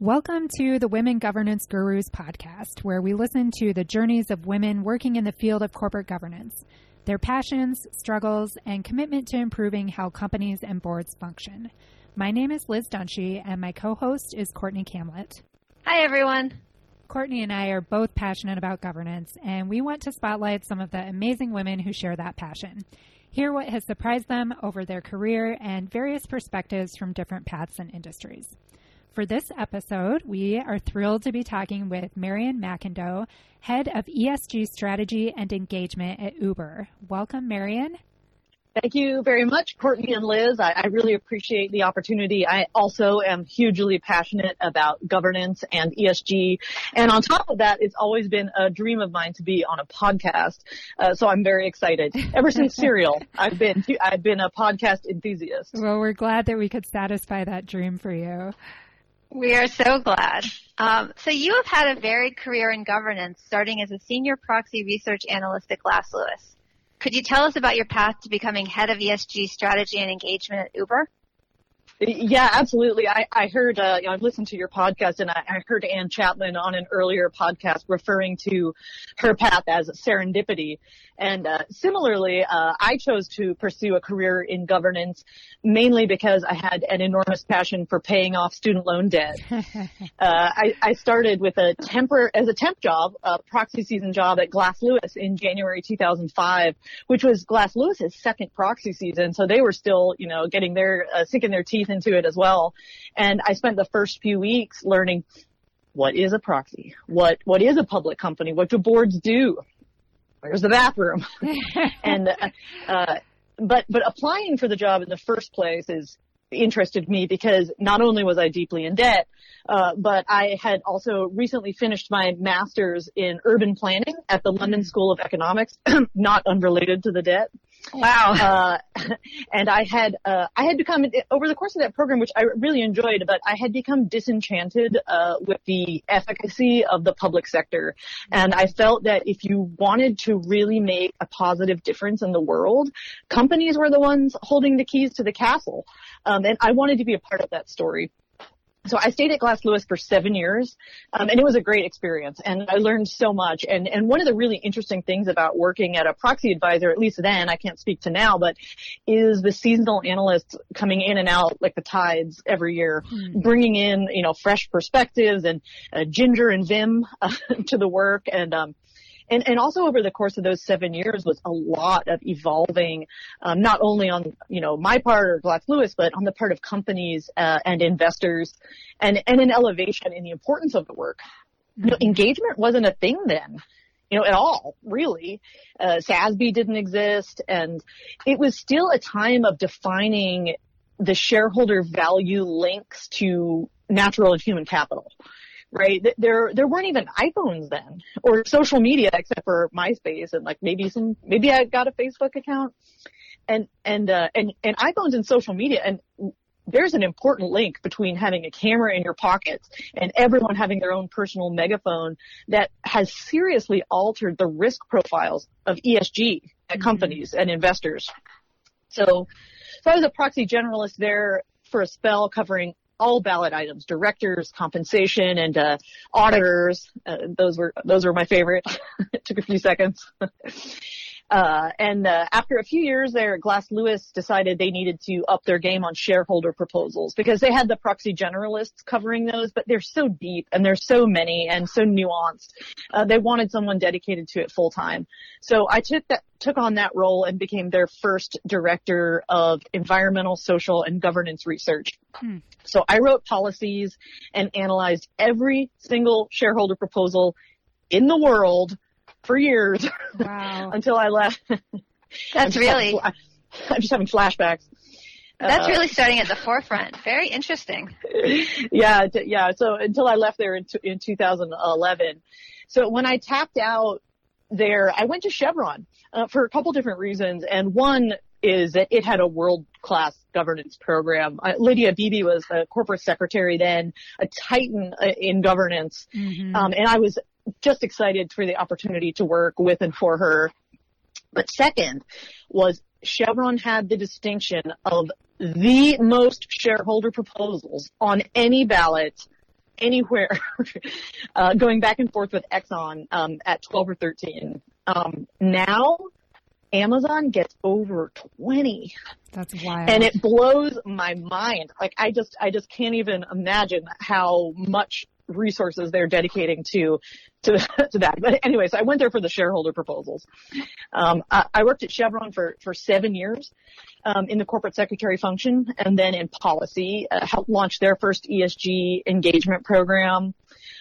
Welcome to the Women Governance Gurus podcast, where we listen to the journeys of women working in the field of corporate governance, their passions, struggles, and commitment to improving how companies and boards function. My name is Liz Dunshee, and my co host is Courtney Kamlet. Hi, everyone. Courtney and I are both passionate about governance, and we want to spotlight some of the amazing women who share that passion. Hear what has surprised them over their career and various perspectives from different paths and industries. For this episode, we are thrilled to be talking with Marian Macindoe, Head of ESG Strategy and Engagement at Uber. Welcome, Marion. Thank you very much, Courtney and Liz. I, I, really appreciate the opportunity. I also am hugely passionate about governance and ESG. And on top of that, it's always been a dream of mine to be on a podcast. Uh, so I'm very excited. Ever since Serial, I've been, I've been a podcast enthusiast. Well, we're glad that we could satisfy that dream for you. We are so glad. Um, so you have had a varied career in governance, starting as a senior proxy research analyst at Glass Lewis. Could you tell us about your path to becoming head of ESG strategy and engagement at Uber? Yeah, absolutely. I, I heard, uh, you know, I've listened to your podcast and I, I heard Ann Chapman on an earlier podcast referring to her path as serendipity. And uh, similarly, uh, I chose to pursue a career in governance mainly because I had an enormous passion for paying off student loan debt. Uh, I, I, started with a temper as a temp job, a proxy season job at Glass Lewis in January 2005, which was Glass Lewis's second proxy season. So they were still, you know, getting their uh, sinking their teeth into it as well. And I spent the first few weeks learning what is a proxy? What, what is a public company? What do boards do? Where's the bathroom? and, uh, uh, but, but applying for the job in the first place is, interested me because not only was I deeply in debt, uh, but I had also recently finished my master's in urban planning at the London School of Economics, not unrelated to the debt. Wow. Uh, and I had, uh, I had become, over the course of that program, which I really enjoyed, but I had become disenchanted, uh, with the efficacy of the public sector. And I felt that if you wanted to really make a positive difference in the world, companies were the ones holding the keys to the castle. Um, and I wanted to be a part of that story so I stayed at Glass Lewis for seven years, um, and it was a great experience, and I learned so much. And and one of the really interesting things about working at a proxy advisor, at least then, I can't speak to now, but is the seasonal analysts coming in and out like the tides every year, mm. bringing in you know fresh perspectives and uh, ginger and vim uh, to the work, and um, and, and also over the course of those seven years was a lot of evolving, um, not only on, you know, my part or Glass Lewis, but on the part of companies uh, and investors and, and an elevation in the importance of the work. You know, mm-hmm. engagement wasn't a thing then you know, at all, really. Uh, SASB didn't exist and it was still a time of defining the shareholder value links to natural and human capital right? There, there weren't even iPhones then or social media except for MySpace and like maybe some, maybe I got a Facebook account and, and, uh, and, and iPhones and social media and there's an important link between having a camera in your pockets and everyone having their own personal megaphone that has seriously altered the risk profiles of ESG at mm-hmm. companies and investors. So, so I was a proxy generalist there for a spell covering all ballot items, directors, compensation, and uh, auditors. Uh, those were those were my favorite. it took a few seconds. Uh, and uh, after a few years there, Glass Lewis decided they needed to up their game on shareholder proposals because they had the proxy generalists covering those, but they're so deep and there's so many and so nuanced. Uh, they wanted someone dedicated to it full time. So I took that took on that role and became their first director of environmental, social, and governance research. Hmm. So I wrote policies and analyzed every single shareholder proposal in the world for years wow. until I left. That's I'm really. I'm just having flashbacks. That's uh, really starting at the forefront. Very interesting. Yeah, yeah. So until I left there in, t- in 2011. So when I tapped out there, I went to Chevron uh, for a couple different reasons, and one is that it had a world class governance program. Uh, Lydia Beebe was the corporate secretary then, a titan uh, in governance, mm-hmm. um, and I was just excited for the opportunity to work with and for her. But second was Chevron had the distinction of the most shareholder proposals on any ballot anywhere, uh, going back and forth with Exxon um, at 12 or 13. Um, now, Amazon gets over 20. That's wild. And it blows my mind. Like I just, I just can't even imagine how much resources they're dedicating to to to that. But anyway, so I went there for the shareholder proposals. Um, I, I, worked at Chevron for for seven years um, in the corporate secretary function, and then in policy, uh, helped launch their first ESG engagement program.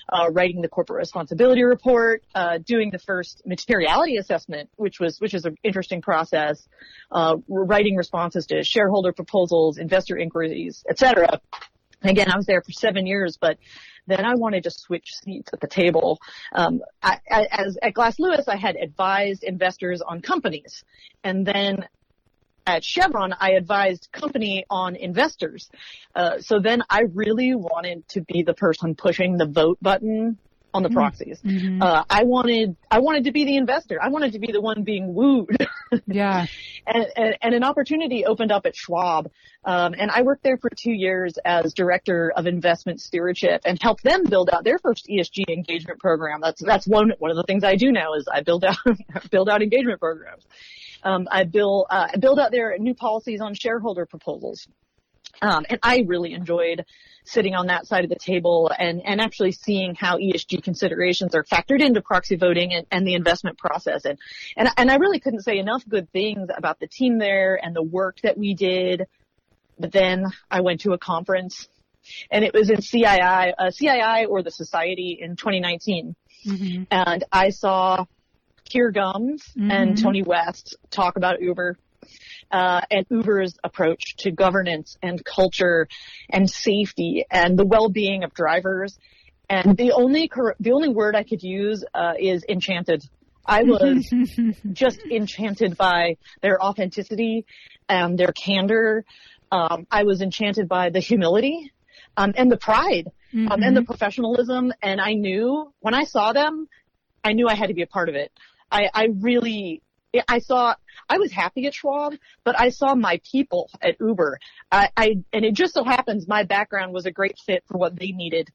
Uh, writing the corporate responsibility report, uh, doing the first materiality assessment, which was which is an interesting process, uh, writing responses to shareholder proposals, investor inquiries, etc. Again, I was there for seven years, but then I wanted to switch seats at the table. Um, I, as at Glass Lewis, I had advised investors on companies, and then at Chevron, I advised company on investors. Uh, so then I really wanted to be the person pushing the vote button on the mm-hmm. proxies. Mm-hmm. Uh, I wanted, I wanted to be the investor. I wanted to be the one being wooed. yeah. And, and, and, an opportunity opened up at Schwab. Um, and I worked there for two years as director of investment stewardship and helped them build out their first ESG engagement program. That's, that's one, one of the things I do now is I build out, build out engagement programs. Um, I build, uh, I build out their new policies on shareholder proposals. Um, and I really enjoyed sitting on that side of the table and, and actually seeing how ESG considerations are factored into proxy voting and, and the investment process. And, and, and I really couldn't say enough good things about the team there and the work that we did. But then I went to a conference and it was in CII, uh, CII or the Society in 2019. Mm-hmm. And I saw Keir Gumbs mm-hmm. and Tony West talk about Uber uh, and Uber's approach to governance and culture and safety and the well-being of drivers. And the only cor- the only word I could use uh, is enchanted. I was just enchanted by their authenticity and their candor. Um, I was enchanted by the humility um, and the pride mm-hmm. um, and the mm-hmm. professionalism. And I knew when I saw them, I knew I had to be a part of it. I, I really I saw, I was happy at Schwab, but I saw my people at Uber. I, I, and it just so happens my background was a great fit for what they needed.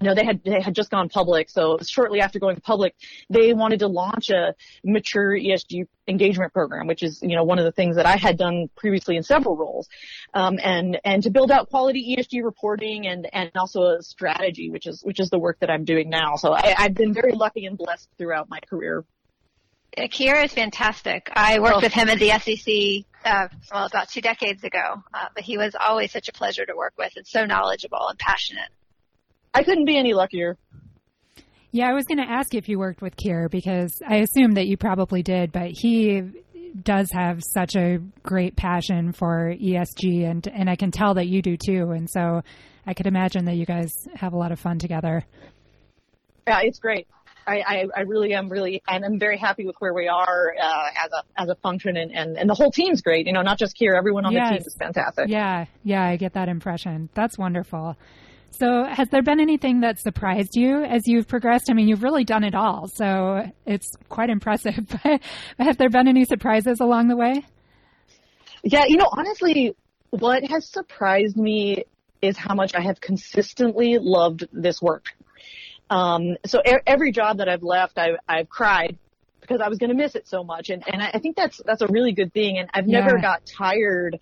You know, they had, they had just gone public. So shortly after going public, they wanted to launch a mature ESG engagement program, which is, you know, one of the things that I had done previously in several roles. Um, and, and to build out quality ESG reporting and, and also a strategy, which is, which is the work that I'm doing now. So I, I've been very lucky and blessed throughout my career Keir is fantastic. I worked oh. with him at the SEC, uh, well, about two decades ago, uh, but he was always such a pleasure to work with and so knowledgeable and passionate. I couldn't be any luckier. Yeah, I was going to ask if you worked with Keir because I assume that you probably did, but he does have such a great passion for ESG and and I can tell that you do too and so I could imagine that you guys have a lot of fun together. Yeah, it's great. I, I, I really am really, and I'm very happy with where we are uh, as a as a function, and, and and the whole team's great. You know, not just here, everyone on yes. the team is fantastic. Yeah, yeah, I get that impression. That's wonderful. So, has there been anything that surprised you as you've progressed? I mean, you've really done it all, so it's quite impressive. But have there been any surprises along the way? Yeah, you know, honestly, what has surprised me is how much I have consistently loved this work. Um, so er- every job that I've left, I've, I've cried because I was going to miss it so much. And, and I think that's, that's a really good thing. And I've never yeah. got tired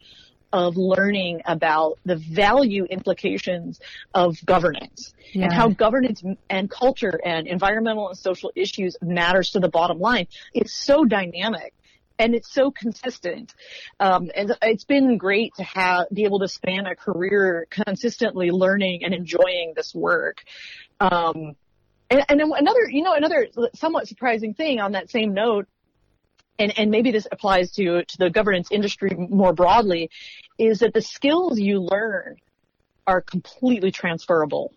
of learning about the value implications of governance yeah. and how governance and culture and environmental and social issues matters to the bottom line. It's so dynamic and it's so consistent. Um, and it's been great to have be able to span a career consistently learning and enjoying this work. Um, and, and another, you know, another somewhat surprising thing on that same note, and, and maybe this applies to, to the governance industry more broadly, is that the skills you learn are completely transferable.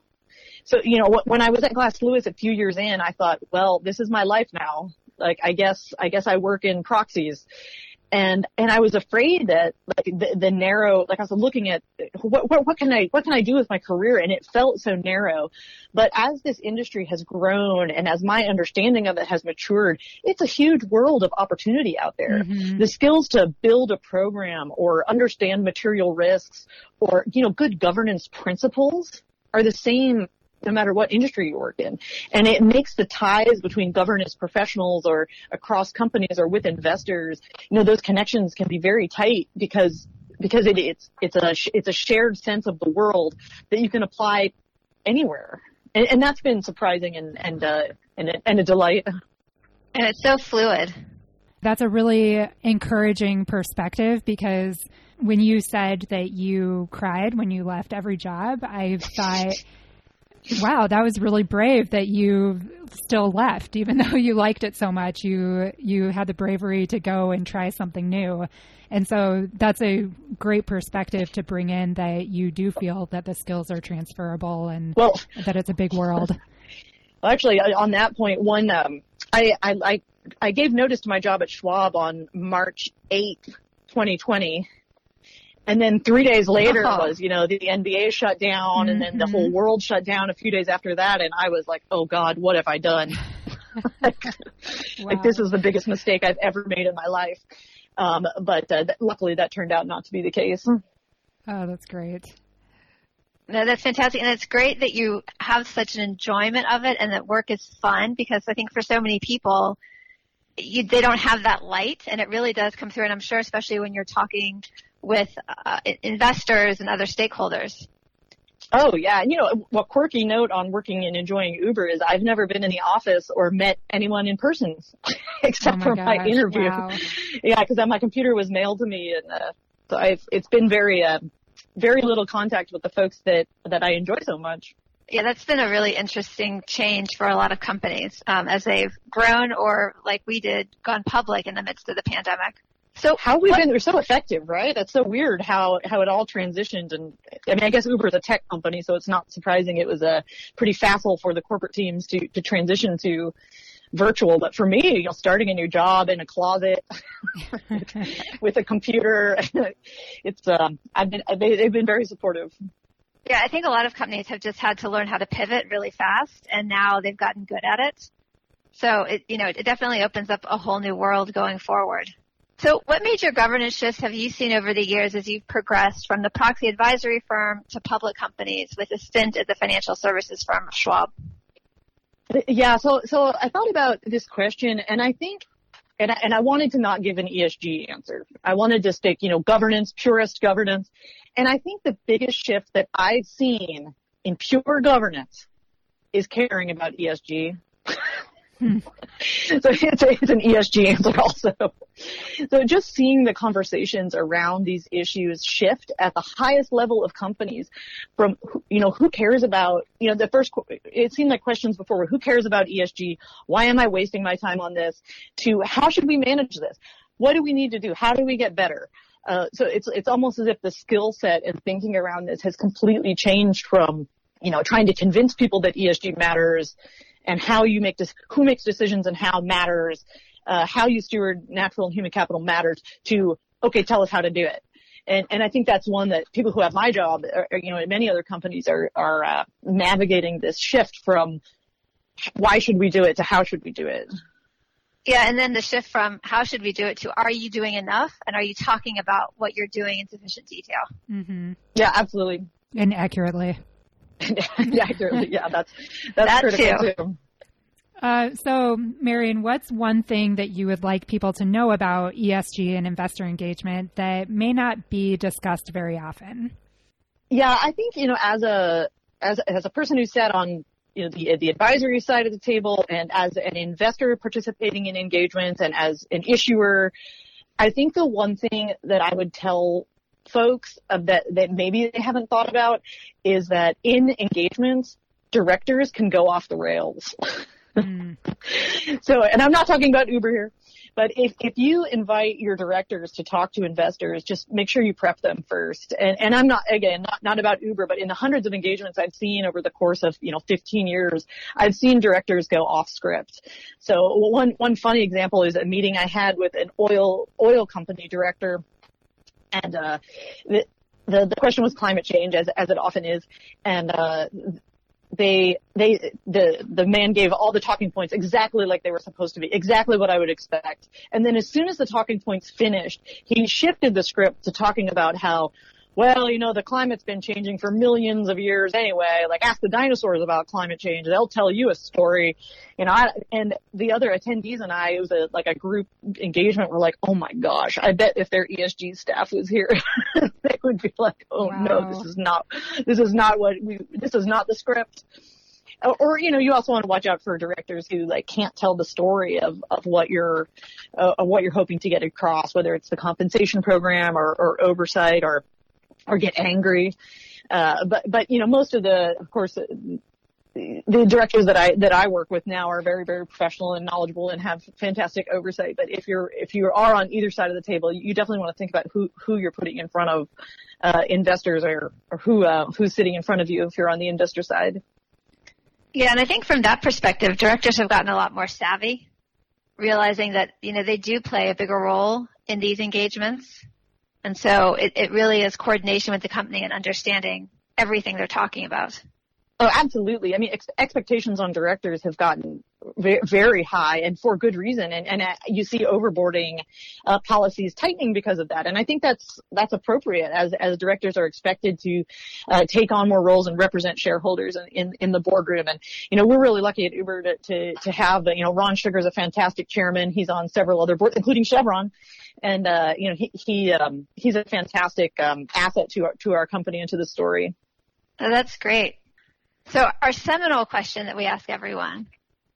So, you know, when I was at Glass Lewis a few years in, I thought, well, this is my life now. Like, I guess, I guess I work in proxies. And and I was afraid that like the, the narrow like I was looking at what, what, what can I what can I do with my career? And it felt so narrow. But as this industry has grown and as my understanding of it has matured it's a huge world of opportunity out there. Mm-hmm. the skills to build a program or understand material risks or you know good governance principles are the same no matter what industry you work in. And it makes the ties between governance professionals or across companies or with investors, you know, those connections can be very tight because because it, it's it's a it's a shared sense of the world that you can apply anywhere, and, and that's been surprising and and uh, and, a, and a delight. And it's so fluid. That's a really encouraging perspective because when you said that you cried when you left every job, I thought, wow, that was really brave that you still left, even though you liked it so much. You you had the bravery to go and try something new. And so that's a great perspective to bring in that you do feel that the skills are transferable and well, that it's a big world. Well, actually, on that point, one, um, I, I, I, I gave notice to my job at Schwab on March 8th, 2020. And then three days later oh. was, you know, the NBA shut down mm-hmm. and then the whole mm-hmm. world shut down a few days after that. And I was like, oh God, what have I done? like, wow. like, this is the biggest mistake I've ever made in my life. Um, but uh, th- luckily that turned out not to be the case. Oh, that's great. No, that's fantastic. And it's great that you have such an enjoyment of it and that work is fun because I think for so many people, you, they don't have that light and it really does come through. And I'm sure, especially when you're talking with uh, investors and other stakeholders. Oh yeah, and you know what quirky note on working and enjoying Uber is I've never been in the office or met anyone in person except oh my for gosh, my interview. Wow. Yeah, because my computer was mailed to me, and uh, so I've it's been very uh, very little contact with the folks that that I enjoy so much. Yeah, that's been a really interesting change for a lot of companies um, as they've grown or, like we did, gone public in the midst of the pandemic. So how we've been, we're so effective, right? That's so weird how, how it all transitioned. And I mean, I guess Uber is a tech company, so it's not surprising it was a pretty facile for the corporate teams to, to transition to virtual. But for me, you know, starting a new job in a closet with a computer, it's, um, I've been, they've been very supportive. Yeah, I think a lot of companies have just had to learn how to pivot really fast and now they've gotten good at it. So it, you know, it definitely opens up a whole new world going forward. So what major governance shifts have you seen over the years as you've progressed from the proxy advisory firm to public companies with a stint at the financial services firm Schwab? Yeah, so so I thought about this question and I think and I, and I wanted to not give an ESG answer. I wanted to stick, you know, governance, purist governance. And I think the biggest shift that I've seen in pure governance is caring about ESG. So it's, it's an ESG answer also. So just seeing the conversations around these issues shift at the highest level of companies from, you know, who cares about, you know, the first, it seemed like questions before were who cares about ESG? Why am I wasting my time on this? To how should we manage this? What do we need to do? How do we get better? Uh, so it's, it's almost as if the skill set and thinking around this has completely changed from, you know, trying to convince people that ESG matters and how you make this, who makes decisions and how matters, uh, how you steward natural and human capital matters to, okay, tell us how to do it. And, and I think that's one that people who have my job, or, you know, in many other companies are, are, uh, navigating this shift from why should we do it to how should we do it. Yeah, and then the shift from how should we do it to are you doing enough and are you talking about what you're doing in sufficient detail? Mm-hmm. Yeah, absolutely. And accurately. yeah, yeah, that's that's that critical too. too. Uh, so, Marian, what's one thing that you would like people to know about ESG and investor engagement that may not be discussed very often? Yeah, I think you know, as a as as a person who sat on you know the the advisory side of the table, and as an investor participating in engagements, and as an issuer, I think the one thing that I would tell folks that that maybe they haven't thought about is that in engagements, directors can go off the rails. Mm. so, and I'm not talking about Uber here, but if, if you invite your directors to talk to investors, just make sure you prep them first. And, and I'm not, again, not, not about Uber, but in the hundreds of engagements I've seen over the course of, you know, 15 years, I've seen directors go off script. So one, one funny example is a meeting I had with an oil, oil company director and uh, the, the, the question was climate change, as as it often is, and uh, they they the the man gave all the talking points exactly like they were supposed to be, exactly what I would expect. And then as soon as the talking points finished, he shifted the script to talking about how well, you know, the climate's been changing for millions of years anyway. Like ask the dinosaurs about climate change. They'll tell you a story. You know, I, and the other attendees and I, it was a, like a group engagement. We're like, oh my gosh, I bet if their ESG staff was here, they would be like, oh wow. no, this is not, this is not what we, this is not the script. Or, you know, you also want to watch out for directors who like can't tell the story of, of what you're, uh, of what you're hoping to get across, whether it's the compensation program or, or oversight or or get angry. Uh, but, but, you know, most of the, of course, the directors that I, that I work with now are very, very professional and knowledgeable and have fantastic oversight. But if you're, if you are on either side of the table, you definitely want to think about who, who you're putting in front of, uh, investors or, or who, uh, who's sitting in front of you if you're on the investor side. Yeah, and I think from that perspective, directors have gotten a lot more savvy, realizing that, you know, they do play a bigger role in these engagements and so it, it really is coordination with the company and understanding everything they're talking about. Oh, absolutely. I mean, ex- expectations on directors have gotten very, high and for good reason. And, and uh, you see overboarding uh, policies tightening because of that. And I think that's, that's appropriate as, as directors are expected to uh, take on more roles and represent shareholders in, in, in, the boardroom. And, you know, we're really lucky at Uber to, to, to have, you know, Ron Sugar is a fantastic chairman. He's on several other boards, including Chevron and uh, you know he he um, he's a fantastic um, asset to our to our company and to the story. Oh, that's great. So our seminal question that we ask everyone: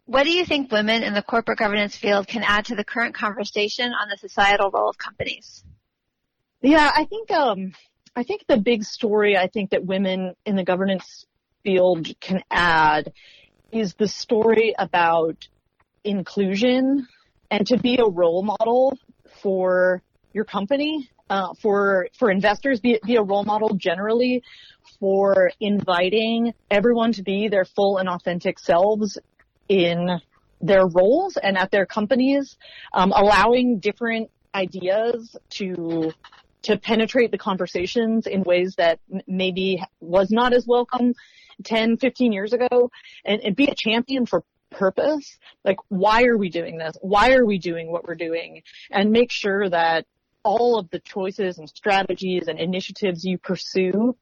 What do you think women in the corporate governance field can add to the current conversation on the societal role of companies? Yeah, I think um, I think the big story I think that women in the governance field can add is the story about inclusion and to be a role model for your company, uh, for for investors, be, be a role model generally for inviting everyone to be their full and authentic selves in their roles and at their companies, um, allowing different ideas to to penetrate the conversations in ways that maybe was not as welcome 10, 15 years ago and, and be a champion for purpose. Like, why are we doing this? Why are we doing what we're doing? And make sure that all of the choices and strategies and initiatives you pursue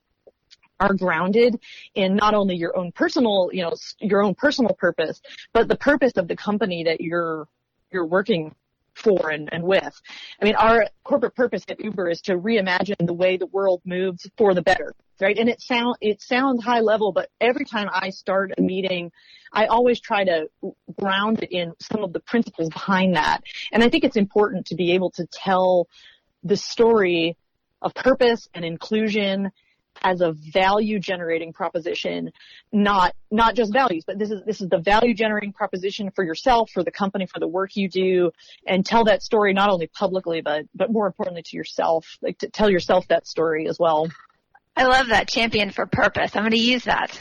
are grounded in not only your own personal, you know, your own personal purpose, but the purpose of the company that you're, you're working for and, and with. I mean, our corporate purpose at Uber is to reimagine the way the world moves for the better, right? And it sound, it sounds high level, but every time I start a meeting, I always try to ground it in some of the principles behind that. And I think it's important to be able to tell the story of purpose and inclusion as a value generating proposition, not, not just values, but this is, this is the value generating proposition for yourself, for the company, for the work you do, and tell that story not only publicly, but, but more importantly to yourself, like to tell yourself that story as well. I love that champion for purpose. I'm going to use that.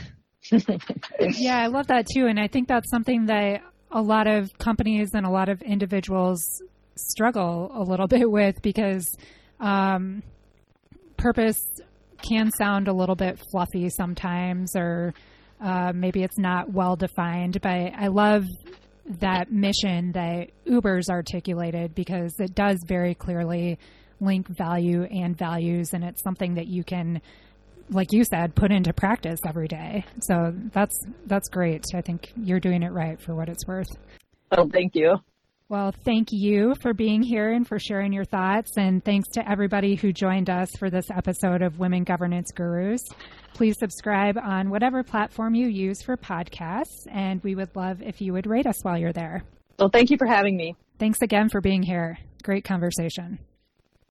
yeah, I love that too. And I think that's something that a lot of companies and a lot of individuals struggle a little bit with because um, purpose can sound a little bit fluffy sometimes, or uh, maybe it's not well defined. But I love that mission that Uber's articulated because it does very clearly link value and values, and it's something that you can, like you said, put into practice every day. So that's that's great. I think you're doing it right for what it's worth. Oh, thank you. Well, thank you for being here and for sharing your thoughts. And thanks to everybody who joined us for this episode of Women Governance Gurus. Please subscribe on whatever platform you use for podcasts. And we would love if you would rate us while you're there. Well, thank you for having me. Thanks again for being here. Great conversation.